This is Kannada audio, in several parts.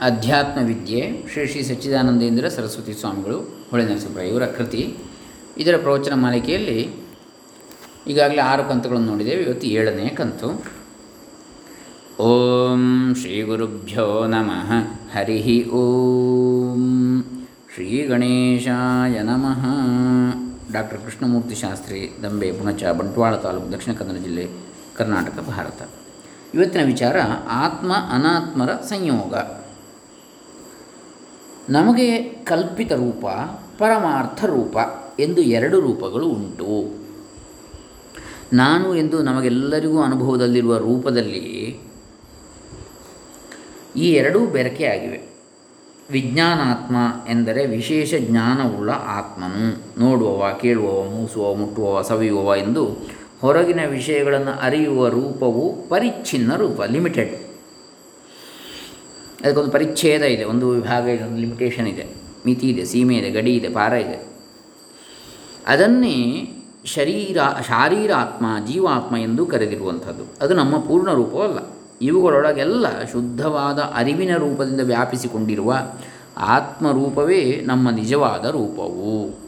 ಅಧ್ಯಾತ್ಮ ವಿದ್ಯೆ ಶ್ರೀ ಶ್ರೀ ಸಚ್ಚಿದಾನಂದೇಂದ್ರ ಸರಸ್ವತಿ ಸ್ವಾಮಿಗಳು, ಹೊಳೆ ನರಸಿಂಹರಾಯ ಇವರ ಕೃತಿ. ಇದರ ಪ್ರವಚನ ಮಾಲಿಕೆಯಲ್ಲಿ ಈಗಾಗಲೇ ಆರು ಕಂತುಗಳನ್ನು ನೋಡಿದ್ದೇವೆ, ಇವತ್ತು ಏಳನೇ ಕಂತು. ಓಂ ಶ್ರೀ ಗುರುಭ್ಯೋ ನಮಃ, ಹರಿ ಓಂ. ಶ್ರೀ ಗಣೇಶಾಯ ನಮಃ. ಡಾಕ್ಟರ್ ಕೃಷ್ಣಮೂರ್ತಿ ಶಾಸ್ತ್ರಿ, ದಂಬೆ, ಪುಣಚ, ಬಂಟ್ವಾಳ ತಾಲೂಕು, ದಕ್ಷಿಣ ಕನ್ನಡ ಜಿಲ್ಲೆ, ಕರ್ನಾಟಕ, ಭಾರತ. ಇವತ್ತಿನ ವಿಚಾರ ಆತ್ಮ ಅನಾತ್ಮರ ಸಂಯೋಗ. ನಮಗೆ ಕಲ್ಪಿತ ರೂಪ, ಪರಮಾರ್ಥ ರೂಪ ಎಂದು ಎರಡು ರೂಪಗಳು ಉಂಟು. ನಾನು ಎಂದು ನಮಗೆಲ್ಲರಿಗೂ ಅನುಭವದಲ್ಲಿರುವ ರೂಪದಲ್ಲಿ ಈ ಎರಡೂ ಬೆರಕೆಯಾಗಿವೆ ವಿಜ್ಞಾನಾತ್ಮ ಎಂದರೆ ವಿಶೇಷ ಜ್ಞಾನವುಳ್ಳ ಆತ್ಮನು. ನೋಡುವವ, ಕೇಳುವವ, ಮೂಸುವವ, ಮುಟ್ಟುವವ, ಸವಿಯುವವ ಎಂದು ಹೊರಗಿನ ವಿಷಯಗಳನ್ನು ಅರಿಯುವ ರೂಪವು ಪರಿಚ್ಛಿನ್ನ ರೂಪ ಲಿಮಿಟೆಡ್ ಅದಕ್ಕೊಂದು ಪರಿಚ್ಛೇದ ಇದೆ, ಒಂದು ವಿಭಾಗ ಇದೆ, ಒಂದು ಲಿಮಿಟೇಷನ್ ಇದೆ. ಮಿತಿ ಇದೆ, ಸೀಮೆ ಇದೆ, ಗಡಿ ಇದೆ, ಪಾರ ಇದೆ. ಅದನ್ನೇ ಶರೀರ, ಶಾರೀರಾತ್ಮ, ಜೀವಾತ್ಮ ಎಂದು ಕರೆದಿರುವಂಥದ್ದು. ಅದು ನಮ್ಮ ಪೂರ್ಣ ರೂಪವಲ್ಲ. ಇವುಗಳೊಳಗೆಲ್ಲ ಶುದ್ಧವಾದ ಅರಿವಿನ ರೂಪದಿಂದ ವ್ಯಾಪಿಸಿಕೊಂಡಿರುವ ಆತ್ಮರೂಪವೇ ನಮ್ಮ ನಿಜವಾದ ರೂಪವು.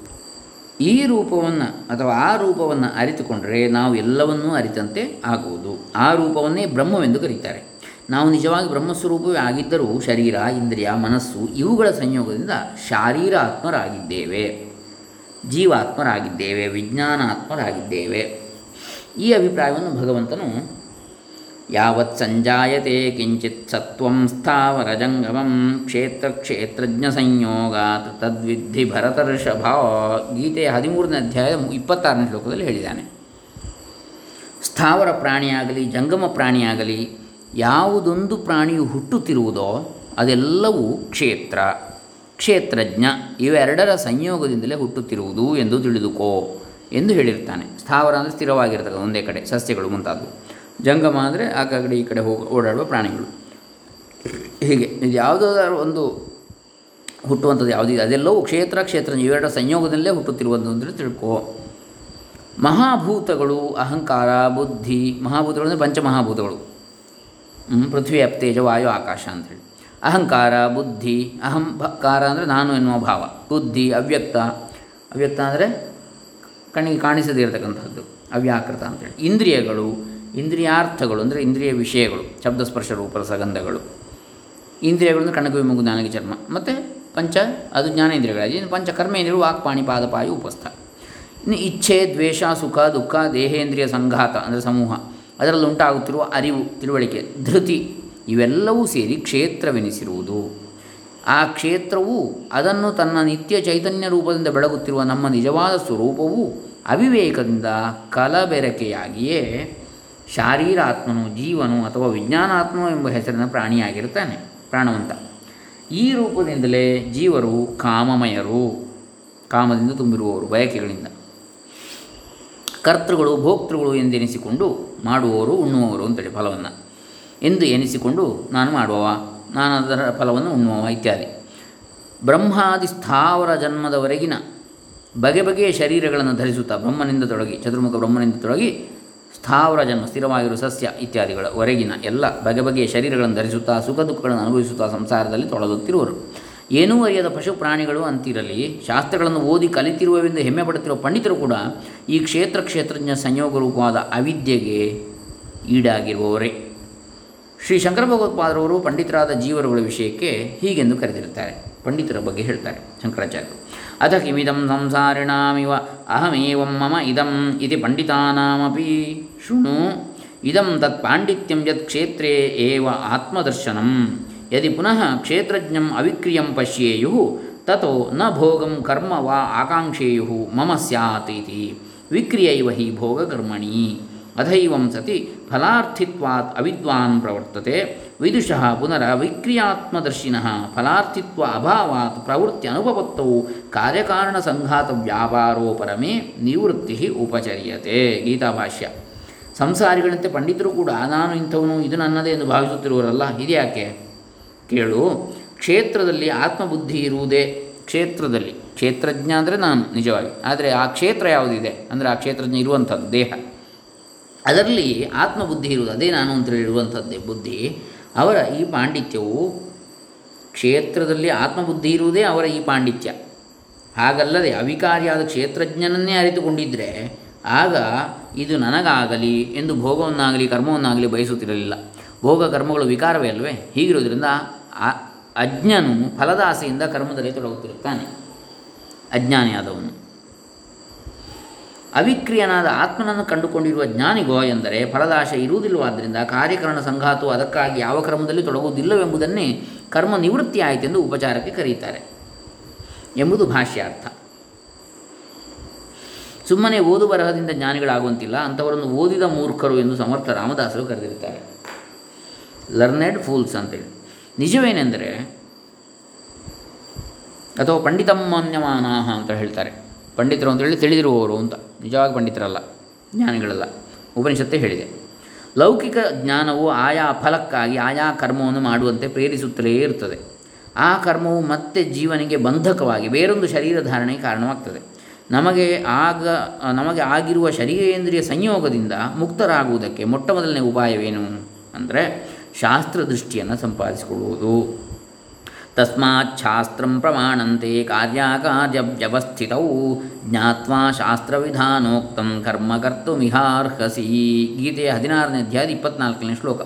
ಈ ರೂಪವನ್ನು ಅಥವಾ ಆ ರೂಪವನ್ನು ಅರಿತುಕೊಂಡರೆ ನಾವು ಎಲ್ಲವನ್ನೂ ಅರಿತಂತೆ ಆಗುವುದು. ಆ ರೂಪವನ್ನೇ ಬ್ರಹ್ಮವೆಂದು ಕರೀತಾರೆ. ನಾವು ನಿಜವಾಗಿ ಬ್ರಹ್ಮಸ್ವರೂಪವೇ ಆಗಿದ್ದರೂ ಶರೀರ, ಇಂದ್ರಿಯ, ಮನಸ್ಸು ಇವುಗಳ ಸಂಯೋಗದಿಂದ ಶಾರೀರಾತ್ಮರಾಗಿದ್ದೇವೆ. ಜೀವಾತ್ಮರಾಗಿದ್ದೇವೆ, ವಿಜ್ಞಾನಾತ್ಮರಾಗಿದ್ದೇವೆ. ಈ ಅಭಿಪ್ರಾಯವನ್ನು ಭಗವಂತನು ಯಾವತ್ ಸಂಜಾಯತೆ ಕಿಂಚಿತ್ ಸತ್ವಂ ಸ್ಥಾವರ ಜಂಗಮಂ ಕ್ಷೇತ್ರ ಕ್ಷೇತ್ರಜ್ಞ ಸಂಯೋಗ ತದ್ವಿಧಿ ಭರತರ್ಷಭ. ಗೀತೆಯ ಹದಿಮೂರನೇ ಅಧ್ಯಾಯದ ಇಪ್ಪತ್ತಾರನೇ ಶ್ಲೋಕದಲ್ಲಿ ಹೇಳಿದ್ದಾನೆ. ಸ್ಥಾವರ ಪ್ರಾಣಿಯಾಗಲಿ, ಜಂಗಮ ಪ್ರಾಣಿಯಾಗಲಿ ಯಾವುದೊಂದು ಪ್ರಾಣಿಯು ಹುಟ್ಟುತ್ತಿರುವುದೋ ಅದೆಲ್ಲವೂ ಕ್ಷೇತ್ರ. ಕ್ಷೇತ್ರಜ್ಞ ಇವೆರಡರ ಸಂಯೋಗದಿಂದಲೇ ಹುಟ್ಟುತ್ತಿರುವುದು ಎಂದು ತಿಳಿದುಕೋ ಎಂದು ಹೇಳಿರ್ತಾನೆ. ಸ್ಥಾವರ ಅಂದರೆ ಸ್ಥಿರವಾಗಿರ್ತಕ್ಕಂಥ ಒಂದೇ ಕಡೆ, ಸಸ್ಯಗಳು ಮುಂತಾದವು. ಜಂಗಮ ಅಂದರೆ ಆ ಕಡೆ ಈ ಕಡೆ ಹೋಗಿ, ಓಡಾಡುವ ಪ್ರಾಣಿಗಳು. ಹೀಗೆ, ಇದು ಯಾವುದಾದ್ರೂ ಒಂದು ಹುಟ್ಟುವಂಥದ್ದು ಯಾವುದಿದೆ ಅದೆಲ್ಲವೂ ಕ್ಷೇತ್ರ ಕ್ಷೇತ್ರ, ಇವೆರಡರ ಸಂಯೋಗದಲ್ಲೇ ಹುಟ್ಟುತ್ತಿರುವುದು ಅಂದರೆ ತಿಳ್ಕೋ. ಮಹಾಭೂತಗಳು, ಅಹಂಕಾರ, ಬುದ್ಧಿ, ಮಹಾಭೂತಗಳು ಅಂದರೆ ಪಂಚಮಹಾಭೂತಗಳು. ಪೃಥ್ವಿ ಅಪ್ತೇಜ ವಾಯು ಆಕಾಶ ಅಂಥೇಳಿ ಅಹಂಕಾರ, ಬುದ್ಧಿ ಅಹಂಕಾರ ಅಂದರೆ ನಾನು ಎನ್ನುವ ಭಾವ. ಬುದ್ಧಿ, ಅವ್ಯಕ್ತ. ಅವ್ಯಕ್ತ ಅಂದರೆ ಕಣ್ಣಿಗೆ ಕಾಣಿಸದೇ ಇರತಕ್ಕಂಥದ್ದು ಅವ್ಯಾಕೃತ ಅಂತೇಳಿ. ಇಂದ್ರಿಯಗಳು, ಇಂದ್ರಿಯಾರ್ಥಗಳು ಅಂದರೆ ಇಂದ್ರಿಯ ವಿಷಯಗಳು ಶಬ್ದಸ್ಪರ್ಶ ರೂಪ ಸಗಂಧಗಳು ಇಂದ್ರಿಯಗಳು ಅಂದರೆ ಕಣ್ಣು ವಿಮುಖ ನಾಲಿಗೆ, ಚರ್ಮ. ಮತ್ತು ಪಂಚ, ಅದು ಜ್ಞಾನೇಂದ್ರಿಯಗಳಾಗಿ ಪಂಚ ಕರ್ಮೇಂದ್ರಿಯಗಳು, ವಾಕ್, ಪಾಣಿ ಪಾದಪಾಯು ಉಪಸ್ಥ. ಇನ್ನು ಇಚ್ಛೆ, ದ್ವೇಷ, ಸುಖ, ದುಃಖ, ದೇಹೇಂದ್ರಿಯ ಸಂಘಾತ ಅಂದರೆ ಸಮೂಹ. ಅದರಲ್ಲಿ ಉಂಟಾಗುತ್ತಿರುವ ಅರಿವು, ತಿಳುವಳಿಕೆ, ಧೃತಿ ಇವೆಲ್ಲವೂ ಸೇರಿ ಕ್ಷೇತ್ರವೆನಿಸಿರುವುದು. ಆ ಕ್ಷೇತ್ರವು ಅದನ್ನು ತನ್ನ ನಿತ್ಯ ಚೈತನ್ಯ ರೂಪದಿಂದ ಬೆಳಗುತ್ತಿರುವ ನಮ್ಮ ನಿಜವಾದ ಸ್ವರೂಪವು ಅವಿವೇಕದಿಂದ ಕಲಬೆರಕೆಯಾಗಿಯೇ ಶಾರೀರಾತ್ಮನು, ಜೀವನು ಅಥವಾ ವಿಜ್ಞಾನಾತ್ಮನು ಎಂಬ ಹೆಸರಿನ ಪ್ರಾಣಿಯಾಗಿರ್ತಾನೆ ಪ್ರಾಣವಂತ. ಈ ರೂಪದಿಂದಲೇ ಜೀವರು ಕಾಮಮಯರು, ಕಾಮದಿಂದ ತುಂಬಿರುವವರು ಬಯಕೆಗಳಿಂದ. ಕರ್ತೃಗಳು, ಭೋಕ್ತೃಗಳು ಎಂದೆನಿಸಿಕೊಂಡು ಮಾಡುವವರು, ಉಣ್ಣುವವರು ಅಂತೇಳಿ ಫಲವನ್ನು. ಎಂದು ಎನಿಸಿಕೊಂಡು ನಾನು ಮಾಡುವವ, ನಾನು ಅದರ ಫಲವನ್ನು ಉಣ್ಣುವವ ಇತ್ಯಾದಿ. ಬ್ರಹ್ಮಾದಿ ಸ್ಥಾವರ ಜನ್ಮದವರೆಗಿನ ಬಗೆ ಬಗೆಯ ಶರೀರಗಳನ್ನು ಧರಿಸುತ್ತಾ ಬ್ರಹ್ಮನಿಂದ ತೊಡಗಿ, ಚತುರ್ಮುಖ ಬ್ರಹ್ಮನಿಂದ ತೊಡಗಿ ಸ್ಥಾವರ ಜನ್ಮ ಸ್ಥಿರವಾಗಿರುವ ಸಸ್ಯ ಇತ್ಯಾದಿಗಳ ವರೆಗಿನ ಎಲ್ಲ ಬಗೆ ಬಗೆಯ ಶರೀರಗಳನ್ನು ಧರಿಸುತ್ತಾ ಸುಖ ದುಃಖಗಳನ್ನು ಅನುಭವಿಸುತ್ತಾ ಸಂಸಾರದಲ್ಲಿ ತೊಡಗುತ್ತಿರುವರು. ಏನೂ ಅರಿಯದ ಪಶು ಪ್ರಾಣಿಗಳು ಅಂತಿರಲಿ, ಶಾಸ್ತ್ರಗಳನ್ನು ಓದಿ ಕಲಿತಿರುವವೆಂದು ಹೆಮ್ಮೆ ಪಡುತ್ತಿರುವ ಪಂಡಿತರು ಕೂಡ ಈ ಕ್ಷೇತ್ರ ಕ್ಷೇತ್ರಜ್ಞ ಸಂಯೋಗ ರೂಪವಾದ ಅವಿದ್ಯೆಗೆ ಈಡಾಗಿರುವವರೇ. ಶ್ರೀ ಶಂಕರ ಭಗವತ್ಪಾದರವರು ಪಂಡಿತರಾದ ಜೀವರುಗಳ ವಿಷಯಕ್ಕೆ ಹೀಗೆಂದು ಕರೆದಿರುತ್ತಾರೆ. ಪಂಡಿತರ ಬಗ್ಗೆ ಹೇಳ್ತಾರೆ ಶಂಕರಾಚಾರ್ಯರು. ಅಥ ಕಿಮಿದಂ ಸಂಸಾರಿಣಾಮಿವ ಅಹಮೇವಂ ಮಮ ಇದಂ ಇತಿ ಪಂಡಿತಾನಾಮಪಿ. ಶೃಣು, ಇದಂ ತತ್ ಪಾಂಡಿತ್ಯಂ ಯತ್ ಕ್ಷೇತ್ರೇ ಏವ ಆತ್ಮದರ್ಶನಂ. ಯದಿ ಪುನಃ ಕ್ಷೇತ್ರಜ್ಞಂ ಅವಿಕ್ರಿಯಂ ಪಶ್ಯೇಯು ತಥೋ ನ ಭೋಗಂ ಕರ್ಮ ವಾ ಆಕಾಂಕ್ಷೇಯು ಮಮ ಸ್ಯಾತ್ ಇತಿ ವಿಕ್ರಿಯೈವ ಹಿ ಭೋಗಕರ್ಮಣಿ ಅಥೈವಂ ಸತಿ ಫಲಾರ್ಥಿತ್ವಾತ್ ಅವಿದ್ವಾನ್ ಪ್ರವರ್ತತೆ ವಿದುಷಃ ಪುನರ ವಿಕ್ರಿಯಾತ್ಮದರ್ಶಿನಃ ಫಲಾರ್ಥಿತ್ವ ಅಭಾವಾತ್ ಪ್ರವೃತ್ತಿ ಅನುಪಪತ್ತೌ ಕಾರ್ಯಕಾರಣ ಸಂಘಾತ ವ್ಯಾಪಾರೋ ಪರಮೇ ನಿವೃತ್ತಿ ಉಪಚರ್ಯತೆ ಗೀತಾಭಾಷ್ಯ ಸಂಸಾರಿಗಳಂತೆ ಪಂಡಿತರು ಕೂಡ, ನಾನು ಇಂಥವನು, ಇದು ನನ್ನದೇ ಎಂದು ಭಾವಿಸುತ್ತಿರುವರಲ್ಲ ಇದ್ಯಾಕೆ ಕೇಳು, ಕ್ಷೇತ್ರದಲ್ಲಿ ಆತ್ಮಬುದ್ಧಿ ಇರುವುದೇ ಕ್ಷೇತ್ರದಲ್ಲಿ. ಕ್ಷೇತ್ರಜ್ಞ ಅಂದರೆ ನಾನು, ನಿಜವಾಗಿ. ಆದರೆ ಆ ಕ್ಷೇತ್ರ ಯಾವುದಿದೆ? ಅಂದರೆ ಆ ಕ್ಷೇತ್ರಜ್ಞ ಇರುವಂಥದ್ದು, ದೇಹ. ಅದರಲ್ಲಿ ಆತ್ಮಬುದ್ಧಿ ಇರುವುದು, ಅದೇ ನಾನು ಅಂತೇಳಿ ಇರುವಂಥದ್ದೇ ಬುದ್ಧಿ. ಅವರ ಈ ಪಾಂಡಿತ್ಯವು ಕ್ಷೇತ್ರದಲ್ಲಿ ಆತ್ಮಬುದ್ಧಿ ಇರುವುದೇ ಅವರ ಈ ಪಾಂಡಿತ್ಯ. ಹಾಗಲ್ಲದೆ ಅವಿಕಾರಿಯಾದ ಕ್ಷೇತ್ರಜ್ಞನನ್ನೇ ಅರಿತುಕೊಂಡಿದ್ದರೆ ಆಗ ಇದು ನನಗಾಗಲಿ ಎಂದು ಭೋಗವನ್ನಾಗಲಿ, ಕರ್ಮವನ್ನಾಗಲಿ ಬಯಸುತ್ತಿರಲಿಲ್ಲ. ಭೋಗ ಕರ್ಮಗಳು ವಿಕಾರವೇ ಅಲ್ವೇ? ಹೀಗಿರುವುದರಿಂದ ಆ ಅಜ್ಞನು ಫಲದ ಆಸೆಯಿಂದ ಕರ್ಮದಲ್ಲಿ ತೊಡಗುತ್ತಿರುತ್ತಾನೆ ಅಜ್ಞಾನಿಯಾದವನು ಅವಿಕ್ರಿಯನಾದ ಆತ್ಮನನ್ನು ಕಂಡುಕೊಂಡಿರುವ ಜ್ಞಾನಿಗೋ ಎಂದರೆ ಫಲದಾಶೆ ಇರುವುದಿಲ್ಲವಾದ್ದರಿಂದ ಕಾರ್ಯಕರಣ ಸಂಘಾತವು ಅದಕ್ಕಾಗಿ ಯಾವ ಕ್ರಮದಲ್ಲಿ ತೊಡಗುವುದಿಲ್ಲವೆಂಬುದನ್ನೇ ಕರ್ಮ ನಿವೃತ್ತಿ ಆಯಿತೆಂದು ಉಪಚಾರಕ್ಕೆ ಕರೆಯುತ್ತಾರೆ ಎಂಬುದು ಭಾಷ್ಯಾರ್ಥ. ಸುಮ್ಮನೆ ಓದು ಬರಹದಿಂದ ಜ್ಞಾನಿಗಳಾಗುವಂತಿಲ್ಲ, ಅಂಥವರನ್ನು ಓದಿದ ಮೂರ್ಖರು ಎಂದು ಸಮರ್ಥ ರಾಮದಾಸರು ಕರೆದಿರುತ್ತಾರೆ. ಲರ್ನೆಡ್ ಫೂಲ್ಸ್ ಅಂತೇಳಿ ನಿಜವೇನೆಂದರೆ ಅಥವಾ ಪಂಡಿತಮಾನ್ಯಮಾನಾಹ ಅಂತ ಹೇಳ್ತಾರೆ. ಪಂಡಿತರು ಅಂತೇಳಿ ತಿಳಿದಿರುವವರು ಅಂತ. ನಿಜವಾಗಿ ಪಂಡಿತರಲ್ಲ, ಜ್ಞಾನಿಗಳಲ್ಲ. ಉಪನಿಷತ್ತೇ ಹೇಳಿದೆ. ಲೌಕಿಕ ಜ್ಞಾನವು ಆಯಾ ಫಲಕ್ಕಾಗಿ ಆಯಾ ಕರ್ಮವನ್ನು ಮಾಡುವಂತೆ ಪ್ರೇರಿಸುತ್ತಲೇ ಇರುತ್ತದೆ. ಆ ಕರ್ಮವು ಮತ್ತೆ ಜೀವನಿಗೆ ಬಂಧಕವಾಗಿ ಬೇರೊಂದು ಶರೀರ ಧಾರಣೆಗೆ ಕಾರಣವಾಗ್ತದೆ. ನಮಗೆ ಆಗ, ನಮಗೆ ಆಗಿರುವ ಶರೀರೇಂದ್ರಿಯ ಸಂಯೋಗದಿಂದ ಮುಕ್ತರಾಗುವುದಕ್ಕೆ ಮೊಟ್ಟ ಮೊದಲನೇ ಉಪಾಯವೇನು ಅಂದರೆ ಶಾಸ್ತ್ರದೃಷ್ಟಿಯನ್ನು ಸಂಪಾದಿಸಿಕೊಳ್ಳುವುದು. ತಸ್ಮಾತ್ ಶಾಸ್ತ್ರಂ ಪ್ರಮಾಣಂತೆ ಕಾರ್ಯಕಾರ್ಯ ವ್ಯವಸ್ಥಿತವು ಜ್ಞಾತ್ವಾ ಶಾಸ್ತ್ರವಿಧಾನೋಕ್ತಂ ಕರ್ಮ ಮಿಹಾರ್ಹಸಿ ಗೀತೆಯ ಹದಿನಾರನೇ ಅಧ್ಯಾಯದ ಇಪ್ಪತ್ನಾಲ್ಕನೇ ಶ್ಲೋಕ.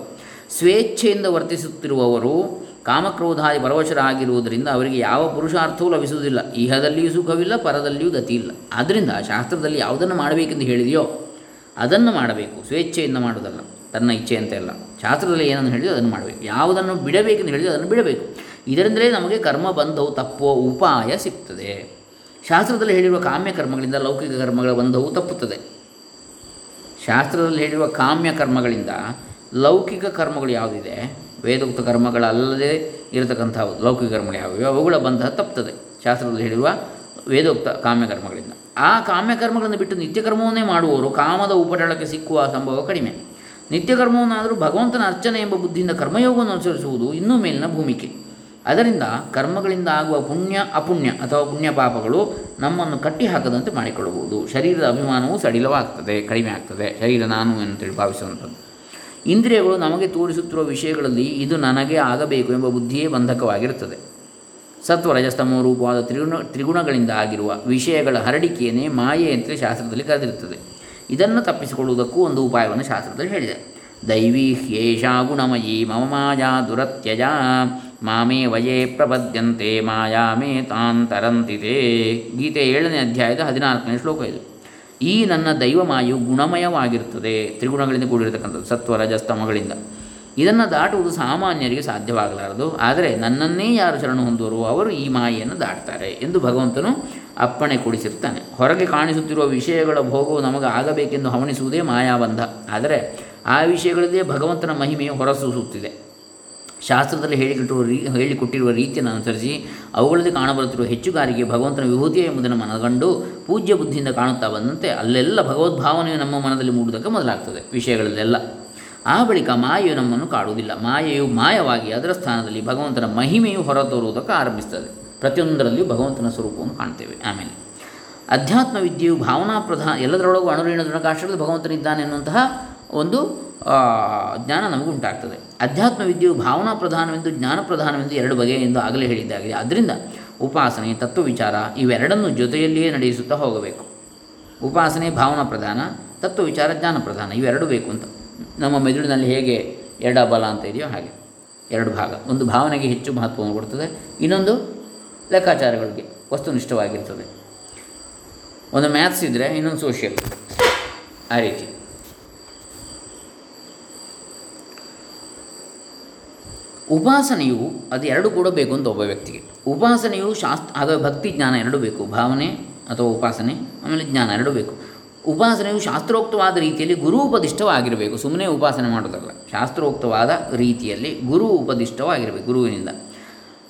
ಸ್ವೇಚ್ಛೆಯಿಂದ ವರ್ತಿಸುತ್ತಿರುವವರು ಕಾಮಕ್ರೋಧಾದಿ ಪರವಶರಾಗಿರುವುದರಿಂದ ಅವರಿಗೆ ಯಾವ ಪುರುಷಾರ್ಥವೂ ಲಭಿಸುವುದಿಲ್ಲ. ಇಹದಲ್ಲಿಯೂ ಸುಖವಿಲ್ಲ, ಪರದಲ್ಲಿಯೂ ಗತಿ ಇಲ್ಲ ಆದ್ದರಿಂದ ಶಾಸ್ತ್ರದಲ್ಲಿ ಯಾವುದನ್ನು ಮಾಡಬೇಕೆಂದು ಹೇಳಿದೆಯೋ ಅದನ್ನು ಮಾಡಬೇಕು. ಸ್ವೇಚ್ಛೆಯಿಂದ ಮಾಡುವುದಲ್ಲ. ತನ್ನ ಇಚ್ಛೆಯಂತೆ ಅಲ್ಲ. ಶಾಸ್ತ್ರದಲ್ಲಿ ಏನನ್ನು ಹೇಳಿದೆ ಅದನ್ನು ಮಾಡಬೇಕು. ಯಾವುದನ್ನು ಬಿಡಬೇಕೆಂದು ಹೇಳಿದೋ ಅದನ್ನು ಬಿಡಬೇಕು. ಇದರಿಂದಲೇ ನಮಗೆ ಕರ್ಮ ಬಂಧವು, ತಪ್ಪುವ ಉಪಾಯ ಸಿಗ್ತದೆ. ಶಾಸ್ತ್ರದಲ್ಲಿ ಹೇಳಿರುವ ಕಾಮ್ಯ ಕರ್ಮಗಳಿಂದ ಲೌಕಿಕ ಕರ್ಮಗಳ ಬಂಧವು ತಪ್ಪುತ್ತದೆ. ಶಾಸ್ತ್ರದಲ್ಲಿ ಹೇಳಿರುವ ಕಾಮ್ಯ ಕರ್ಮಗಳಿಂದ ಲೌಕಿಕ ಕರ್ಮಗಳು ಯಾವುದಿದೆ? ವೇದೋಕ್ತ ಕರ್ಮಗಳಲ್ಲದೆ ಇರತಕ್ಕಂಥ ಲೌಕಿಕ ಕರ್ಮಗಳು ಯಾವುವು? ಅವುಗಳ ಬಂಧ ತಪ್ಪುತ್ತದೆ. ಶಾಸ್ತ್ರದಲ್ಲಿ ಹೇಳಿರುವ ವೇದೋಕ್ತ ಕಾಮ್ಯಕರ್ಮಗಳಿಂದ ಆ ಕಾಮ್ಯಕರ್ಮಗಳನ್ನು ಬಿಟ್ಟು ನಿತ್ಯಕರ್ಮವನ್ನೇ ಮಾಡುವವರು ಕಾಮದ ಉಪಟಳಕ್ಕೆ ಸಿಕ್ಕುವ ಸಂಭವ ಕಡಿಮೆ. ನಿತ್ಯಕರ್ಮವನ್ನಾದರೂ ಭಗವಂತನ ಅರ್ಚನೆ ಎಂಬ ಬುದ್ಧಿಯಿಂದ ಕರ್ಮಯೋಗವನ್ನು ಅನುಸರಿಸುವುದು ಇನ್ನೂ ಮೇಲಿನ ಭೂಮಿಕೆ. ಅದರಿಂದ ಕರ್ಮಗಳಿಂದ ಆಗುವ ಪುಣ್ಯ, ಅಪುಣ್ಯ ಅಥವಾ ಪುಣ್ಯ ಪಾಪಗಳು ನಮ್ಮನ್ನು ಕಟ್ಟಿಹಾಕದಂತೆ ಮಾಡಿಕೊಳ್ಳಬಹುದು. ಶರೀರದ ಅಭಿಮಾನವು ಸಡಿಲವಾಗ್ತದೆ, ಕಡಿಮೆ ಆಗ್ತದೆ. ಶರೀರ ನಾನು ಅಂತೇಳಿ ಭಾವಿಸುವಂಥದ್ದು. ಇಂದ್ರಿಯಗಳು ನಮಗೆ ತೋರಿಸುತ್ತಿರುವ ವಿಷಯಗಳಲ್ಲಿ ಇದು ನನಗೆ ಆಗಬೇಕು ಎಂಬ ಬುದ್ಧಿಯೇ ಬಂಧಕವಾಗಿರುತ್ತದೆ. ಸತ್ವ, ರಜಸ್ತಮೋ, ರೂಪವಾದ ತ್ರಿಗುಣ, ತ್ರಿಗುಣಗಳಿಂದ ಆಗಿರುವ ವಿಷಯಗಳ ಹರಡಿಕೆಯನ್ನೇ ಮಾಯೆ ಅಂತೇಳಿ ಶಾಸ್ತ್ರದಲ್ಲಿ ಕರೆದಿರುತ್ತದೆ. ಇದನ್ನು ತಪ್ಪಿಸಿಕೊಳ್ಳುವುದಕ್ಕೂ ಒಂದು ಉಪಾಯವನ್ನು ಶಾಸ್ತ್ರದಲ್ಲಿ ಹೇಳಿದೆ. ದೈವೀ ಹ್ಯೇಷಾ ಗುಣಮಯೀ ಮಮ ಮಾಯಾ ದುರತ್ಯಜ, ಮಾಮೇ ವಯೇ ಪ್ರಪದ್ಯಂತೆ ಮಾಯಾಮೇ ತಾಂತರಂತಿದೆ ಗೀತೆ ಏಳನೇ ಅಧ್ಯಾಯದ ಹದಿನಾಲ್ಕನೇ ಶ್ಲೋಕ ಇದು. ಈ ನನ್ನ ದೈವಮಾಯು ಗುಣಮಯವಾಗಿರುತ್ತದೆ, ತ್ರಿಗುಣಗಳಿಂದ ಕೂಡಿರತಕ್ಕಂಥದ್ದು ಸತ್ವ ರಜಸ್ತಮಗಳಿಂದ ಇದನ್ನು ದಾಟುವುದು ಸಾಮಾನ್ಯರಿಗೆ ಸಾಧ್ಯವಾಗಲಾರದು, ಆದರೆ ನನ್ನನ್ನೇ ಯಾರು ಶರಣು ಹೊಂದುವರು ಅವರು ಈ ಮಾಯೆಯನ್ನು ದಾಟ್ತಾರೆ ಎಂದು ಭಗವಂತನು ಅಪ್ಪಣೆ ಕೊಡಿಸಿರ್ತಾನೆ. ಹೊರಗೆ ಕಾಣಿಸುತ್ತಿರುವ ವಿಷಯಗಳ ಭೋಗವು ನಮಗೆ ಆಗಬೇಕೆಂದು ಹವಣಿಸುವುದೇ ಮಾಯಾಬಂಧ. ಆದರೆ ಆ ವಿಷಯಗಳಲ್ಲೇ ಭಗವಂತನ ಮಹಿಮೆಯು ಹೊರಸೂಸುತ್ತಿದೆ. ಶಾಸ್ತ್ರದಲ್ಲಿ ಹೇಳಿಕೊಟ್ಟಿರುವ ರೀ, ಹೇಳಿಕೊಟ್ಟಿರುವ ರೀತಿಯನ್ನು ಅನುಸರಿಸಿ ಅವುಗಳಲ್ಲಿ ಕಾಣಬರುತ್ತಿರುವ ಹೆಚ್ಚುಗಾರಿಗೆ ಭಗವಂತನ ವಿಭೂತಿಯೇ ಎಂಬುದನ್ನು ಮನಗಂಡು ಪೂಜ್ಯ ಬುದ್ಧಿಯಿಂದ ಕಾಣುತ್ತಾ ಬಂದಂತೆ ಅಲ್ಲೆಲ್ಲ ಭಗವದ್ಭಾವನೆಯು ನಮ್ಮ ಮನದಲ್ಲಿ ಮೂಡುವುದಕ್ಕೆ ಮೊದಲಾಗ್ತದೆ ವಿಷಯಗಳಲ್ಲೆಲ್ಲ. ಆ ಬಳಿಕ ಮಾಯೆಯು ನಮ್ಮನ್ನು ಕಾಡುವುದಿಲ್ಲ. ಮಾಯೆಯು ಮಾಯವಾಗಿ ಅದರ ಸ್ಥಾನದಲ್ಲಿ ಭಗವಂತನ ಮಹಿಮೆಯು ಹೊರತೋರುವುದಕ್ಕೆ ಆರಂಭಿಸ್ತದೆ. ಪ್ರತಿಯೊಂದರಲ್ಲಿಯೂ ಭಗವಂತನ ಸ್ವರೂಪವನ್ನು ಕಾಣ್ತೇವೆ. ಆಮೇಲೆ, ಅಧ್ಯಾತ್ಮ ವಿದ್ಯೆಯು ಭಾವನಾ ಪ್ರಧಾನ, ಎಲ್ಲದರೊಳಗೂ ಅಣುರೇಣ ದೃಢಕಾಷ್ಟದಲ್ಲಿ ಭಗವಂತನಿದ್ದಾನೆ ಎನ್ನುವಂತಹ ಒಂದು ಜ್ಞಾನ ನಮಗೆ ಉಂಟಾಗ್ತದೆ ಅಧ್ಯಾತ್ಮ ವಿದ್ಯೆಯು ಭಾವನಾ ಪ್ರಧಾನವೆಂದು, ಜ್ಞಾನ ಪ್ರಧಾನವೆಂದು ಎರಡು ಬಗೆ ಎಂದು ಆಗಲೇ ಹೇಳಿದ್ದಾಗಿದೆ. ಅದರಿಂದ ಉಪಾಸನೆ, ತತ್ವ ವಿಚಾರ ಇವೆರಡನ್ನು ಜೊತೆಯಲ್ಲಿಯೇ ನಡೆಸುತ್ತಾ ಹೋಗಬೇಕು. ಉಪಾಸನೆ, ಭಾವನಾ ಪ್ರಧಾನ, ತತ್ವ ವಿಚಾರ, ಜ್ಞಾನ ಪ್ರಧಾನ ಇವೆರಡು ಬೇಕು ಅಂತ. ನಮ್ಮ ಮೆದುಳಿನಲ್ಲಿ ಹೇಗೆ ಎರಡ ಬಲ ಅಂತ ಇದೆಯೋ ಹಾಗೆ ಎರಡು ಭಾಗ. ಒಂದು ಭಾವನೆಗೆ ಹೆಚ್ಚು ಮಹತ್ವವನ್ನು ಕೊಡ್ತದೆ. ಇನ್ನೊಂದು ಲೆಕ್ಕಾಚಾರಗಳಿಗೆ ವಸ್ತುನಿಷ್ಠವಾಗಿರ್ತದೆ. ಒಂದು ಮ್ಯಾಥ್ಸ್ ಇದ್ದರೆ ಇನ್ನೊಂದು ಸೋಷಿಯಲ್ ಆ ರೀತಿ. ಉಪಾಸನೆಯು ಅದು ಎರಡು ಕೂಡ ಬೇಕು ಅಂತ ಒಬ್ಬ ವ್ಯಕ್ತಿಗೆ. ಉಪಾಸನೆಯು ಶಾಸ್ತ್ರ ಹಾಗೆ ಭಕ್ತಿ ಜ್ಞಾನ ಎರಡು ಬೇಕು. ಭಾವನೆ ಅಥವಾ ಉಪಾಸನೆ, ಆಮೇಲೆ ಜ್ಞಾನ ಎರಡು ಬೇಕು. ಉಪಾಸನೆಯು ಶಾಸ್ತ್ರೋಕ್ತವಾದ ರೀತಿಯಲ್ಲಿ ಗುರು ಉಪದಿಷ್ಟವಾಗಿರಬೇಕು. ಸುಮ್ಮನೆ ಉಪಾಸನೆ ಮಾಡೋದಲ್ಲ. ಶಾಸ್ತ್ರೋಕ್ತವಾದ ರೀತಿಯಲ್ಲಿ ಗುರು ಉಪದಿಷ್ಟವಾಗಿರಬೇಕು ಗುರುವಿನಿಂದ.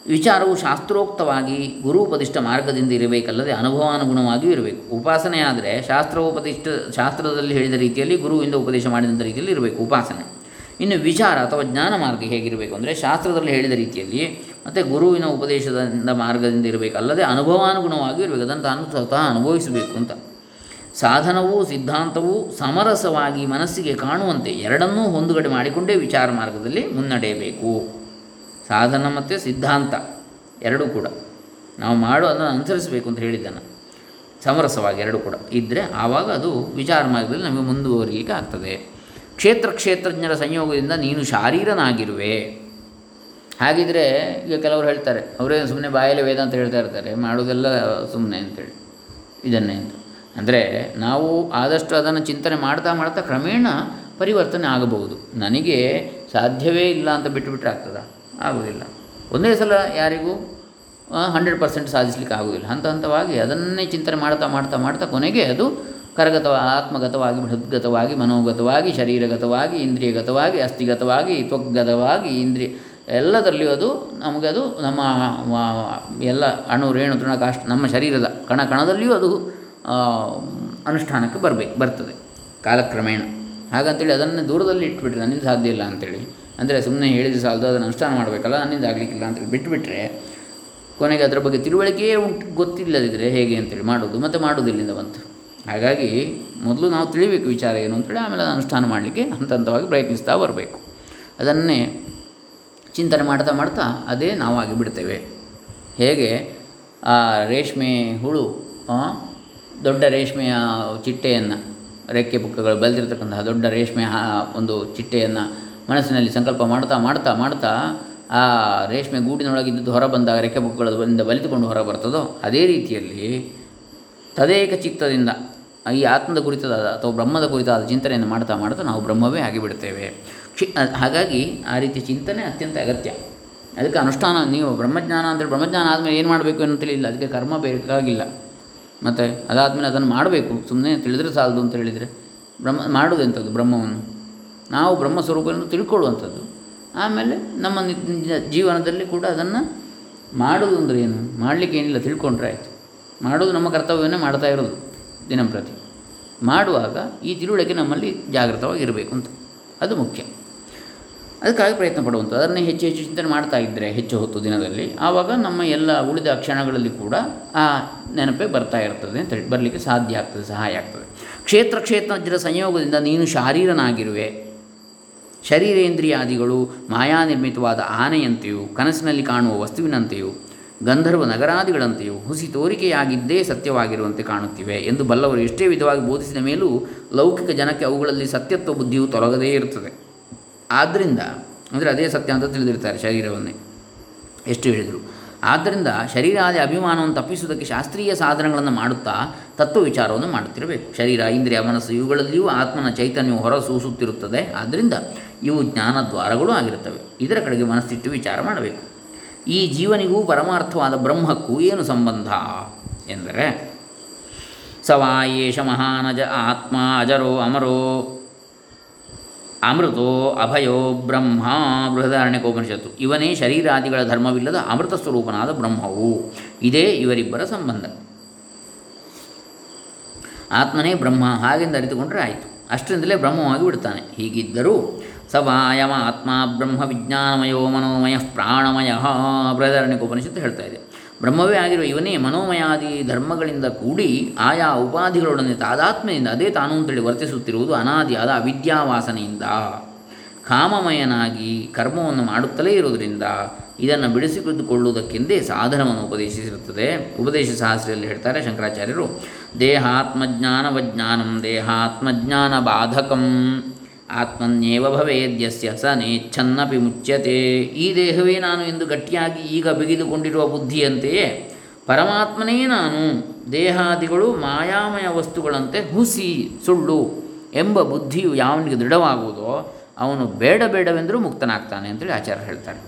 ವಿಚಾರವು ಶಾಸ್ತ್ರೋಕ್ತವಾಗಿ ಗುರು ಉಪದಿಷ್ಟ ಮಾರ್ಗದಿಂದ ಇರಬೇಕಲ್ಲದೆ ಅನುಭವಾನುಗುಣವಾಗಿಯೂ ಇರಬೇಕು. ಉಪಾಸನೆ ಆದರೆ ಶಾಸ್ತ್ರೋಪದಿಷ್ಟ ಶಾಸ್ತ್ರದಲ್ಲಿ ಹೇಳಿದ ರೀತಿಯಲ್ಲಿ ಗುರುವಿಂದ ಉಪದೇಶ ಮಾಡಿದಂಥ ರೀತಿಯಲ್ಲಿ ಇರಬೇಕು, ಉಪಾಸನೆ. ಇನ್ನು ವಿಚಾರ ಅಥವಾ ಜ್ಞಾನ ಮಾರ್ಗ ಹೇಗಿರಬೇಕು ಅಂದರೆ ಶಾಸ್ತ್ರದಲ್ಲಿ ಹೇಳಿದ ರೀತಿಯಲ್ಲಿ ಮತ್ತು ಗುರುವಿನ ಉಪದೇಶದಿಂದ ಮಾರ್ಗದಿಂದ ಇರಬೇಕು ಅಲ್ಲದೆ ಅನುಭವಾನುಗುಣವಾಗಿಯೂ ಇರಬೇಕು. ಅದನ್ನು ತಾನು ಸ್ವತಃ ಅನುಭವಿಸಬೇಕು ಅಂತ. ಸಾಧನವೂ ಸಿದ್ಧಾಂತವು ಸಮರಸವಾಗಿ ಮನಸ್ಸಿಗೆ ಕಾಣುವಂತೆ ಎರಡನ್ನೂ ಹೊಂದುಗಡೆ ಮಾಡಿಕೊಂಡೇ ವಿಚಾರ ಮಾರ್ಗದಲ್ಲಿ ಮುನ್ನಡೆಯಬೇಕು. ಸಾಧನ ಮತ್ತು ಸಿದ್ಧಾಂತ ಎರಡೂ ಕೂಡ. ನಾವು ಮಾಡು ಅದನ್ನು ಅನುಸರಿಸಬೇಕು ಅಂತ ಹೇಳಿದ್ದಾನೆ ಸಮರಸವಾಗಿ ಎರಡು ಕೂಡ. ಇದ್ದರೆ ಆವಾಗ ಅದು ವಿಚಾರ ಮಾರ್ಗದಲ್ಲಿ ನಮಗೆ ಮುಂದುವರಿಲಿಕ್ಕೆ ಆಗ್ತದೆ. ಕ್ಷೇತ್ರ ಕ್ಷೇತ್ರಜ್ಞರ ಸಂಯೋಗದಿಂದ ನೀನು ಶಾರೀರನಾಗಿರುವೆ. ಹಾಗಿದ್ರೆ ಈಗ ಕೆಲವರು ಹೇಳ್ತಾರೆ, ಅವರೇ ಸುಮ್ಮನೆ ಬಾಯಲ್ಲಿ ವೇದ ಅಂತ ಹೇಳ್ತಾ ಇರ್ತಾರೆ, ಮಾಡೋದೆಲ್ಲ ಸುಮ್ಮನೆ ಅಂತೇಳಿ, ಇದನ್ನೇ ಅಂತ. ಅಂದರೆ ನಾವು ಆದಷ್ಟು ಅದನ್ನು ಚಿಂತನೆ ಮಾಡ್ತಾ ಮಾಡ್ತಾ ಕ್ರಮೇಣ ಪರಿವರ್ತನೆ ಆಗಬಹುದು. ನನಗೆ ಸಾಧ್ಯವೇ ಇಲ್ಲ ಅಂತ ಬಿಟ್ಟುಬಿಟ್ರೆ ಆಗ್ತದಾ? ಆಗೋದಿಲ್ಲ ಒಂದೇ ಸಲ ಯಾರಿಗೂ ಹಂಡ್ರೆಡ್ ಪರ್ಸೆಂಟ್ ಸಾಧಿಸಲಿಕ್ಕೆ ಆಗುವುದಿಲ್ಲ. ಹಂತ ಹಂತವಾಗಿ ಅದನ್ನೇ ಚಿಂತನೆ ಮಾಡ್ತಾ ಮಾಡ್ತಾ ಮಾಡ್ತಾ ಕೊನೆಗೆ ಅದು ಕರಗತ ಆತ್ಮಗತವಾಗಿ, ಬೃಹದ್ಗತವಾಗಿ, ಮನೋಗತವಾಗಿ, ಶರೀರಗತವಾಗಿ, ಇಂದ್ರಿಯಗತವಾಗಿ, ಅಸ್ಥಿಗತವಾಗಿ, ತ್ವಗ್ಗತವಾಗಿ, ಇಂದ್ರಿಯ, ಎಲ್ಲದರಲ್ಲಿಯೂ ಅದು ನಮಗೆ ಅದು ನಮ್ಮ ಎಲ್ಲ ಅಣು, ರೇಣು ತೃಣಕಾಷ್ಟ ನಮ್ಮ ಶರೀರದ ಕಣ, ಕಣದಲ್ಲಿಯೂ ಅದು ಅನುಷ್ಠಾನಕ್ಕೆ ಬರಬೇಕು, ಬರ್ತದೆ ಕಾಲಕ್ರಮೇಣ. ಹಾಗಂತೇಳಿ ಅದನ್ನು ದೂರದಲ್ಲಿ ಇಟ್ಬಿಟ್ರೆ ನನ್ನಿಂದ ಸಾಧ್ಯ ಇಲ್ಲ ಅಂತೇಳಿ ಅಂದರೆ ಸುಮ್ಮನೆ ಹೇಳಿದ್ರೆ ಸಾಲದು, ಅದನ್ನು ಅನುಷ್ಠಾನ ಮಾಡಬೇಕಲ್ಲ ನನ್ನಿಂದ ಆಗಲಿಕ್ಕಿಲ್ಲ ಅಂತೇಳಿ ಬಿಟ್ಟುಬಿಟ್ರೆ ಕೊನೆಗೆ ಅದರ ಬಗ್ಗೆ ತಿಳುವಳಿಕೆಯೇ ಉಂಟು ಗೊತ್ತಿಲ್ಲದಿದ್ದರೆ ಹೇಗೆ ಅಂತೇಳಿ ಮಾಡೋದು, ಮತ್ತು ಮಾಡೋದಿಲ್ಲಿಂದ ಬಂತು. ಹಾಗಾಗಿ ಮೊದಲು ನಾವು ತಿಳಿಬೇಕು ವಿಚಾರ ಏನು ಅಂತೇಳಿ ಆಮೇಲೆ ಅದು ಅನುಷ್ಠಾನ ಮಾಡಲಿಕ್ಕೆ ಹಂತ ಹಂತವಾಗಿ ಪ್ರಯತ್ನಿಸ್ತಾ ಬರಬೇಕು. ಅದನ್ನೇ ಚಿಂತನೆ ಮಾಡ್ತಾ ಮಾಡ್ತಾ ಅದೇ ನಾವು ಆಗಿಬಿಡ್ತೇವೆ ಹೇಗೆ? ಆ ರೇಷ್ಮೆ ಹುಳು ದೊಡ್ಡ ರೇಷ್ಮೆಯ ಚಿಟ್ಟೆಯನ್ನು, ರೆಕ್ಕೆ ಪುಕ್ಕಗಳು ಬೆಳೆದಿರ್ತಕ್ಕಂತಹ ದೊಡ್ಡ ರೇಷ್ಮೆ ಒಂದು ಚಿಟ್ಟೆಯನ್ನು ಮನಸ್ಸಿನಲ್ಲಿ ಸಂಕಲ್ಪ ಮಾಡ್ತಾ ಮಾಡ್ತಾ ಮಾಡ್ತಾ ಆ ರೇಷ್ಮೆ ಗೂಡಿನೊಳಗಿದ್ದು ಹೊರ ಬಂದಾಗ ರೆಕ್ಕೆ ಬುಕ್ಕುಗಳಿಂದ ಬಲಿತುಕೊಂಡು ಹೊರ ಬರ್ತದೋ, ಅದೇ ರೀತಿಯಲ್ಲಿ ತದೇಕ ಚಿತ್ತದಿಂದ ಈ ಆತ್ಮದ ಕುರಿತಾದ ಅಥವಾ ಬ್ರಹ್ಮದ ಕುರಿತಾದ ಚಿಂತನೆಯನ್ನು ಮಾಡ್ತಾ ಮಾಡ್ತಾ ನಾವು ಬ್ರಹ್ಮವೇ ಆಗಿಬಿಡ್ತೇವೆ. ಹಾಗಾಗಿ ಆ ರೀತಿ ಚಿಂತನೆ ಅತ್ಯಂತ ಅಗತ್ಯ. ಅದಕ್ಕೆ ಅನುಷ್ಠಾನ, ನೀವು ಬ್ರಹ್ಮಜ್ಞಾನ ಅಂದರೆ ಬ್ರಹ್ಮಜ್ಞಾನ ಆದಮೇಲೆ ಏನು ಮಾಡಬೇಕು ಅಂತ ತಿಳಿಯಿಲ್ಲ. ಅದಕ್ಕೆ ಕರ್ಮ ಬೇಕಾಗಿಲ್ಲ. ಮತ್ತು ಅದಾದಮೇಲೆ ಅದನ್ನು ಮಾಡಬೇಕು. ಸುಮ್ಮನೆ ತಿಳಿದ್ರೆ ಸಾಲದು ಅಂತ ಹೇಳಿದರೆ ಬ್ರಹ್ಮ ಮಾಡೋದೆಂಥದ್ದು ಬ್ರಹ್ಮವನ್ನು? ನಾವು ಬ್ರಹ್ಮ ಸ್ವರೂಪವನ್ನು ತಿಳ್ಕೊಳ್ಳುವಂಥದ್ದು. ಆಮೇಲೆ ನಮ್ಮ ಜೀವನದಲ್ಲಿ ಕೂಡ ಅದನ್ನು ಮಾಡೋದು ಅಂದರೆ ಏನು? ಮಾಡಲಿಕ್ಕೆ ಏನಿಲ್ಲ, ತಿಳ್ಕೊಂಡ್ರೆ ಆಯಿತು. ಮಾಡೋದು ನಮ್ಮ ಕರ್ತವ್ಯವನ್ನೇ ಮಾಡ್ತಾ ಇರೋದು ದಿನಂಪ್ರತಿ ಮಾಡುವಾಗ ಈ ತಿಳುವಳಿಕೆ ನಮ್ಮಲ್ಲಿ ಜಾಗೃತವಾಗಿರಬೇಕು ಅಂತ. ಅದು ಮುಖ್ಯ. ಅದಕ್ಕಾಗಿ ಪ್ರಯತ್ನ ಪಡುವಂಥದ್ದು. ಅದನ್ನೇ ಹೆಚ್ಚು ಹೆಚ್ಚು ಚಿಂತನೆ ಮಾಡ್ತಾ ಇದ್ದರೆ ಹೆಚ್ಚು ಹೊತ್ತು ದಿನದಲ್ಲಿ. ಆವಾಗ ನಮ್ಮ ಎಲ್ಲ ಉಳಿದ ಕ್ಷಣಗಳಲ್ಲಿ ಕೂಡ ಆ ನೆನಪೇ ಬರ್ತಾ ಇರ್ತದೆ ಅಂತ ಹೇಳಿ, ಬರಲಿಕ್ಕೆ ಸಾಧ್ಯ ಆಗ್ತದೆ, ಸಹಾಯ ಆಗ್ತದೆ. ಕ್ಷೇತ್ರ ಕ್ಷೇತ್ರಜ್ಞರ ಸಂಯೋಗದಿಂದ ನೀನು ಶಾರೀರನಾಗಿರುವೆ. ಶರೀರೇಂದ್ರಿಯಾದಿಗಳು ಮಾಯಾ ನಿರ್ಮಿತವಾದ ಆನೆಯಂತೆಯೂ, ಕನಸಿನಲ್ಲಿ ಕಾಣುವ ವಸ್ತುವಿನಂತೆಯೂ, ಗಂಧರ್ವ ನಗರಾದಿಗಳಂತೆಯೂ ಹುಸಿ ತೋರಿಕೆಯಾಗಿದ್ದೇ ಸತ್ಯವಾಗಿರುವಂತೆ ಕಾಣುತ್ತಿವೆ ಎಂದು ಬಲ್ಲವರು ಎಷ್ಟೇ ವಿಧವಾಗಿ ಬೋಧಿಸಿದ ಮೇಲೂ ಲೌಕಿಕ ಜನಕ್ಕೆ ಅವುಗಳಲ್ಲಿ ಸತ್ಯತ್ವ ಬುದ್ಧಿಯು ತೊಲಗದೇ ಇರುತ್ತದೆ. ಆದ್ದರಿಂದ, ಅಂದರೆ ಅದೇ ಸತ್ಯ ಅಂತ ತಿಳಿದಿರ್ತಾರೆ ಶರೀರವನ್ನೇ. ಎಷ್ಟು ಹೇಳಿದರು? ಆದ್ದರಿಂದ ಶರೀರಾದಿ ಅಭಿಮಾನವನ್ನು ತಪ್ಪಿಸುವುದಕ್ಕೆ ಶಾಸ್ತ್ರೀಯ ಸಾಧನಗಳನ್ನು ಮಾಡುತ್ತಾ ತತ್ವ ವಿಚಾರವನ್ನು ಮಾಡುತ್ತಿರಬೇಕು. ಶರೀರ, ಇಂದ್ರಿಯ, ಮನಸ್ಸು ಇವುಗಳಲ್ಲಿಯೂ ಆತ್ಮನ ಚೈತನ್ಯವು ಹೊರಸೂಸುತ್ತಿರುತ್ತದೆ. ಆದ್ದರಿಂದ ಇವು ಜ್ಞಾನದ್ವಾರಗಳು ಆಗಿರುತ್ತವೆ. ಇದರ ಕಡೆಗೆ ಮನಸ್ಸಿಟ್ಟು ವಿಚಾರ ಮಾಡಬೇಕು. ಈ ಜೀವನಿಗೂ ಪರಮಾರ್ಥವಾದ ಬ್ರಹ್ಮಕ್ಕೂ ಏನು ಸಂಬಂಧ? ಎಂದರೆ ಸವಾಯೇಷ ಮಹಾನಜ ಆತ್ಮ ಅಜರೋ ಅಮರೋ ಅಮೃತೋ ಅಭಯೋ ಬ್ರಹ್ಮ ಬೃಹದಾರಣ್ಯಕೋಪನಿಷತ್ತು ಇವನೇ ಶರೀರಾದಿಗಳ ಧರ್ಮವಿಲ್ಲದ ಅಮೃತ ಸ್ವರೂಪನಾದ ಬ್ರಹ್ಮವು. ಇದೇ ಇವರಿಬ್ಬರ ಸಂಬಂಧ. ಆತ್ಮನೇ ಬ್ರಹ್ಮ ಹಾಗೆಂದು ಅರಿತುಕೊಂಡರೆ ಆಯಿತು. ಅಷ್ಟರಿಂದಲೇ ಬ್ರಹ್ಮವಾಗಿ ಬಿಡ್ತಾನೆ ಹೀಗಿದ್ದರೂ ಸವಾಯಮ ಆತ್ಮ ಬ್ರಹ್ಮ ವಿಜ್ಞಾನಮಯೋ ಮನೋಮಯ ಪ್ರಾಣಮಯ ಬೃಹದಾರಣ್ಯಕೋಪನಿಷತ್ತು ಹೇಳ್ತಾ ಇದೆ. ಬ್ರಹ್ಮವೇ ಆಗಿರುವ ಇವನೇ ಮನೋಮಯಾದಿ ಧರ್ಮಗಳಿಂದ ಕೂಡಿ ಆಯಾ ಉಪಾಧಿಗಳೊಡನೆ ತಾದಾತ್ಮ್ಯದಿಂದ ಅದೇ ತಾನು ಅಂತೇಳಿ ವರ್ತಿಸುತ್ತಿರುವುದು ಅನಾದಿಯಾದ ಅವಿದ್ಯಾವಾಸನೆಯಿಂದ. ಕಾಮಮಯನಾಗಿ ಕರ್ಮವನ್ನು ಮಾಡುತ್ತಲೇ ಇರುವುದರಿಂದ ಇದನ್ನು ಬಿಡಿಸಿಕೊಳ್ಳುವುದಕ್ಕೆಂದೇ ಸಾಧನವನ್ನು ಉಪದೇಶಿಸಿರುತ್ತದೆ. ಉಪದೇಶ ಸಹಸ್ರಿಯಲ್ಲಿ ಹೇಳ್ತಾರೆ ಶಂಕರಾಚಾರ್ಯರು, ದೇಹಾತ್ಮಜ್ಞಾನವಜ್ಞಾನಂ ದೇಹಾತ್ಮಜ್ಞಾನ ಬಾಧಕಂ ಆತ್ಮನ್ಯೇವ ಭವೇದ್ಯಸ್ಯ ಸ ನೇಚ್ಛನ್ನಪಿ ಮುಚ್ಯತೆ. ಈ ದೇಹವೇ ನಾನು ಎಂದು ಗಟ್ಟಿಯಾಗಿ ಈಗ ಬಿಗಿದುಕೊಂಡಿರುವ ಬುದ್ಧಿಯಂತೆಯೇ ಪರಮಾತ್ಮನೇ ನಾನು, ದೇಹಾದಿಗಳು ಮಾಯಾಮಯ ವಸ್ತುಗಳಂತೆ ಹುಸಿ, ಸುಳ್ಳು ಎಂಬ ಬುದ್ಧಿಯು ಯಾವನಿಗೆ ದೃಢವಾಗುವುದೋ ಅವನು ಬೇಡ ಬೇಡವೆಂದರೂ ಮುಕ್ತನಾಗ್ತಾನೆ ಅಂತೇಳಿ ಆಚಾರ್ಯ ಹೇಳ್ತಾರೆ.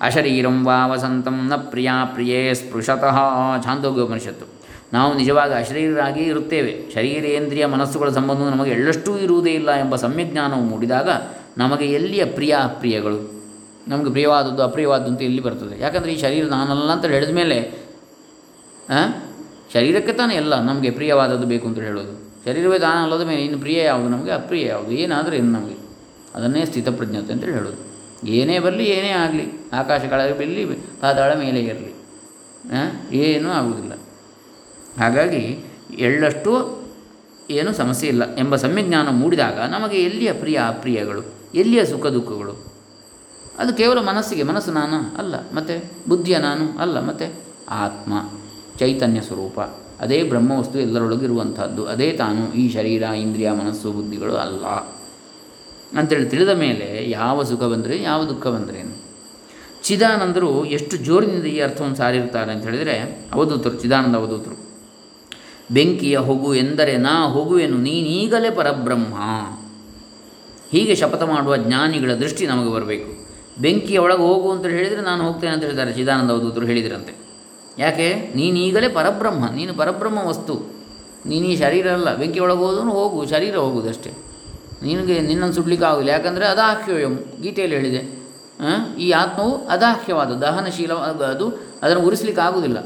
ಅಶರೀರಂ ವಾ ವಸಂತಂ ನ ಪ್ರಿಯಾ ಪ್ರಿಯೇ ಸ್ಪೃಶತಃ. ಛಾಂದೋಗ್ಯೋಪನಿಷತ್ತು. ನಾವು ನಿಜವಾಗಿ ಅಶರೀರರಾಗಿ ಇರುತ್ತೇವೆ. ಶರೀರೇಂದ್ರಿಯ ಮನಸ್ಸುಗಳ ಸಂಬಂಧವು ನಮಗೆ ಎಳ್ಳಷ್ಟೂ ಇರುವುದೇ ಇಲ್ಲ ಎಂಬ ಸಮ್ಯಜ್ಞಾನವು ಮೂಡಿದಾಗ ನಮಗೆ ಎಲ್ಲಿಯ ಪ್ರಿಯ ಅಪ್ರಿಯಗಳು ನಮಗೆ ಪ್ರಿಯವಾದದ್ದು ಅಪ್ರಿಯವಾದದ್ದು ಅಂತ ಎಲ್ಲಿ ಬರ್ತದೆ? ಯಾಕಂದರೆ ಈ ಶರೀರ ನಾನಲ್ಲ ಅಂತ ಹೇಳಿದ ಮೇಲೆ? ಶರೀರಕ್ಕೆ ತಾನೇ ಎಲ್ಲ ನಮಗೆ ಪ್ರಿಯವಾದದ್ದು ಬೇಕು ಅಂತ ಹೇಳೋದು. ಶರೀರವೇ ತಾನ ಅಲ್ಲದ ಮೇಲೆ ಇನ್ನು ಪ್ರಿಯ ಯಾವುದು? ನಮಗೆ ಅಪ್ರಿಯ ಯಾವುದು? ಏನಾದರೂ ಏನು ನಮಗೆ. ಅದನ್ನೇ ಸ್ಥಿತಪ್ರಜ್ಞತೆ ಅಂತೇಳಿ ಹೇಳೋದು. ಏನೇ ಬರಲಿ, ಏನೇ ಆಗಲಿ. ಆಕಾಶ ಕೆಳಗೆ ಪಾತಾಳ ಮೇಲೆ ಇರಲಿ ಏನೂ ಆಗುವುದಿಲ್ಲ. ಹಾಗಾಗಿ ಎಳ್ಳಷ್ಟು ಏನು ಸಮಸ್ಯೆ ಇಲ್ಲ ಎಂಬ ಸಮ್ಯಜ್ಞಾನ ಮೂಡಿದಾಗ ನಮಗೆ ಎಲ್ಲಿಯ ಪ್ರಿಯ ಅಪ್ರಿಯಗಳು, ಎಲ್ಲಿಯ ಸುಖ ದುಃಖಗಳು? ಅದು ಕೇವಲ ಮನಸ್ಸಿಗೆ, ಮನಸ್ಸು ನಾನು ಅಲ್ಲ, ಮತ್ತು ಬುದ್ಧಿಯ ನಾನು ಅಲ್ಲ, ಮತ್ತು ಆತ್ಮ, ಚೈತನ್ಯ ಸ್ವರೂಪ. ಅದೇ ಬ್ರಹ್ಮವಸ್ತು ಎಲ್ಲರೊಳಗಿರುವಂಥದ್ದು, ಅದೇ ತಾನು ಈ ಶರೀರ, ಇಂದ್ರಿಯ, ಮನಸ್ಸು, ಬುದ್ಧಿಗಳು ಅಲ್ಲ. ಅಂತೇಳಿ ತಿಳಿದ ಮೇಲೆ ಯಾವ ಸುಖ ಬಂದರೆ, ಯಾವ ದುಃಖ ಬಂದರೇನು ಚಿದಾನಂದರು ಎಷ್ಟು ಜೋರಿನಿಂದ ಈ ಅರ್ಥವನ್ನು ಸಾರಿರ್ತಾರೆ ಅಂತ ಹೇಳಿದರೆ ಅವಧೂತರು, ಚಿದಾನಂದ ಅವಧೂತರು. ಬೆಂಕಿಯ ಹೊಗು ಎಂದರೆ ನಾ ಹೊಗುವೆನು, ನೀನೀಗಲೇ ಪರಬ್ರಹ್ಮ. ಹೀಗೆ ಶಪಥ ಮಾಡುವ ಜ್ಞಾನಿಗಳ ದೃಷ್ಟಿ ನಮಗೆ ಬರಬೇಕು. ಬೆಂಕಿಯ ಒಳಗೆ ಹೋಗು ಅಂತ ಹೇಳಿದರೆ ನಾನು ಹೋಗ್ತೇನೆ ಅಂತ ಹೇಳಿದ್ದಾರೆ ಚಿದಾನಂದ ಅವಧೂತರು ಹೇಳಿದ್ರಂತೆ. ಯಾಕೆ? ನೀನೀಗಲೇ ಪರಬ್ರಹ್ಮ, ನೀನು ಪರಬ್ರಹ್ಮ ವಸ್ತು. ನೀನು ಶರೀರ ಅಲ್ಲ, ಬೆಂಕಿ ಒಳಗೆ ಹೋಗು, ಶರೀರ ಹೋಗುವುದಷ್ಟೇ ನಿನಗೆ ನಿನ್ನನ್ನು ಸುಡ್ಲಿಕ್ಕೆ ಆಗೋದಿಲ್ಲ, ಯಾಕಂದರೆ ಅದಾಹ್ಯಂ ಗೀತೆಯಲ್ಲಿ ಹೇಳಿದೆ. ಈ ಆತ್ಮವು ಅದಾಹ್ಯವಾದ ದಹನಶೀಲ ಅದು ಅದನ್ನು ಉರಿಸ್ಲಿಕ್ಕೆ ಆಗುವುದಿಲ್ಲ?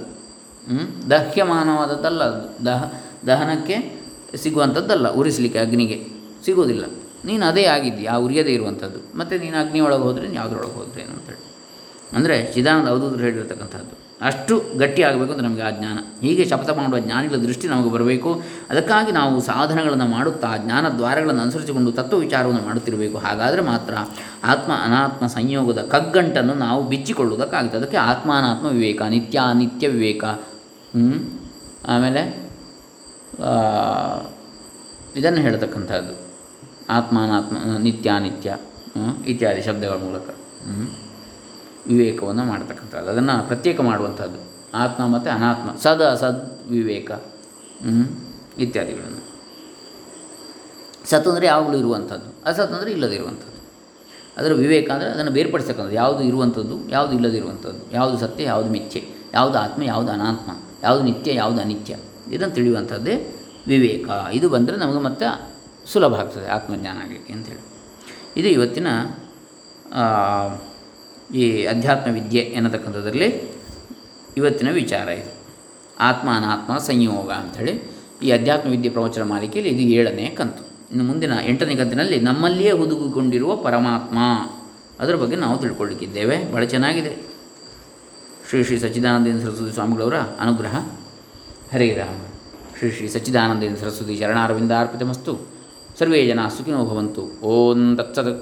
ದಹ್ಯಮಾನವಾದದ್ದಲ್ಲ ಅದು. ದಹ, ದಹನಕ್ಕೆ ಸಿಗುವಂಥದ್ದಲ್ಲ, ಉರಿಸಲಿಕ್ಕೆ, ಅಗ್ನಿಗೆ. ಸಿಗೋದಿಲ್ಲ ನೀನು ಅದೇ ಆಗಿದ್ದಿ ಆ ಉರಿಯದೇ ಇರುವಂಥದ್ದು. ಮತ್ತು ನೀನು ಅಗ್ನಿ ಒಳಗೆ ಹೋದರೆ ಯಾವುದ್ರೊಳಗೆ ಹೋದ್ರೆ ಏನು ಅಂತೇಳಿ ಅಂದರೆ ಚಿದಾನಂದ ಅವಧೂತರು ಹೇಳಿರ್ತಕ್ಕಂಥದ್ದು ಅಷ್ಟು ಗಟ್ಟಿ ಆಗಬೇಕು ಅಂತ ನಮಗೆ ಆ ಜ್ಞಾನ. ಹೀಗೆ ಶಪಥ ಮಾಡುವ ಜ್ಞಾನಿಗಳ ದೃಷ್ಟಿ ನಮಗೆ ಬರಬೇಕು. ಅದಕ್ಕಾಗಿ ನಾವು ಸಾಧನಗಳನ್ನು ಮಾಡುತ್ತಾ, ಜ್ಞಾನ ದ್ವಾರಗಳನ್ನು ಅನುಸರಿಸಿಕೊಂಡು ತತ್ವ ವಿಚಾರವನ್ನು ಮಾಡುತ್ತಿರಬೇಕು. ಹಾಗಾದರೆ ಮಾತ್ರ ಆತ್ಮ ಅನಾತ್ಮ ಸಂಯೋಗದ ಕಗ್ಗಂಟನ್ನು ನಾವು ಬಿಚ್ಚಿಕೊಳ್ಳುವುದಕ್ಕಾಗುತ್ತೆ. ಅದಕ್ಕೆ ಆತ್ಮಾನಾತ್ಮ ವಿವೇಕ, ನಿತ್ಯ ಅನಿತ್ಯ ವಿವೇಕ? ಆಮೇಲೆ ಇದನ್ನು ಹೇಳ್ತಕ್ಕಂಥದ್ದು. ಆತ್ಮಾನಾತ್ಮ ನಿತ್ಯಾನಿತ್ಯ? ಇತ್ಯಾದಿ ಶಬ್ದಗಳ ಮೂಲಕ? ವಿವೇಕವನ್ನು ಮಾಡ್ತಕ್ಕಂಥದ್ದು. ಅದನ್ನು ಪ್ರತ್ಯೇಕ ಮಾಡುವಂಥದ್ದು. ಆತ್ಮ ಮತ್ತು ಅನಾತ್ಮ, ಸದ ಅಸದ್ ವಿವೇಕ ಇತ್ಯಾದಿಗಳನ್ನು. ಸತ್ ಅಂದರೆ ಯಾವಾಗಲೂ ಇರುವಂಥದ್ದು. ಅಸತ್ ಅಂದರೆ ಇಲ್ಲದಿರುವಂಥದ್ದು ಅದರ ವಿವೇಕ ಅಂದರೆ ಅದನ್ನು ಬೇರ್ಪಡಿಸ್ತಕ್ಕಂಥದ್ದು. ಯಾವುದು ಇರುವಂಥದ್ದು, ಯಾವುದು ಇಲ್ಲದಿರುವಂಥದ್ದು ಯಾವುದು ಸತ್ಯ, ಯಾವುದು ಮಿಥ್ಯೆ. ಯಾವುದು ಆತ್ಮ, ಯಾವುದು ಅನಾತ್ಮ. ಯಾವುದು ನಿತ್ಯ, ಯಾವುದು ಅನಿತ್ಯ. ಇದನ್ನು ತಿಳಿಯುವಂಥದ್ದೇ ವಿವೇಕ. ಇದು ಬಂದರೆ ನಮಗೆ ಮತ್ತೆ ಸುಲಭ ಆಗ್ತದೆ ಆತ್ಮಜ್ಞಾನ ಆಗಲಿಕ್ಕೆ ಅಂತೇಳಿ ಇದು ಇವತ್ತಿನ ಈ ಅಧ್ಯಾತ್ಮ ವಿದ್ಯೆ ಎನ್ನತಕ್ಕಂಥದ್ರಲ್ಲಿ ಇವತ್ತಿನ ವಿಚಾರ ಇದು. ಆತ್ಮ ಅನಾತ್ಮ ಸಂಯೋಗ ಅಂಥೇಳಿ ಈ ಅಧ್ಯಾತ್ಮ ವಿದ್ಯೆ ಪ್ರವಚನ ಮಾಲಿಕೆಯಲ್ಲಿ ಇದು ಏಳನೇ ಕಂತು. ಇನ್ನು ಮುಂದಿನ ಎಂಟನೇ ಕಂತಿನಲ್ಲಿ ನಮ್ಮಲ್ಲಿಯೇ ಹುದುಗಿಕೊಂಡಿರುವ ಪರಮಾತ್ಮ. ಅದರ ಬಗ್ಗೆ ನಾವು ತಿಳ್ಕೊಳ್ಳಿಕ್ಕಿದ್ದೇವೆ. ಭಾಳ ಚೆನ್ನಾಗಿದೆ. ಶ್ರೀ ಶ್ರೀ ಸಚ್ಚಿದಾನಂದೇಂದ್ರ ಸರಸ್ವತಿ ಸ್ವಾಮಿಗಳವರ ಅನುಗ್ರಹ. ಹರೇ ರಾಮ. ಶ್ರೀ ಶ್ರೀ ಸಚ್ಚಿದಾನಂದೇಂದ್ರ ಸರಸ್ವತಿ ಚರಣಾರವಿಂದಾರ್ಪಿತಮಸ್ತು ಸರ್ವೇ ಜನ ಸುಖಿನೋ ಭವಂತು. ಓಂ ತತ್ಸತ್.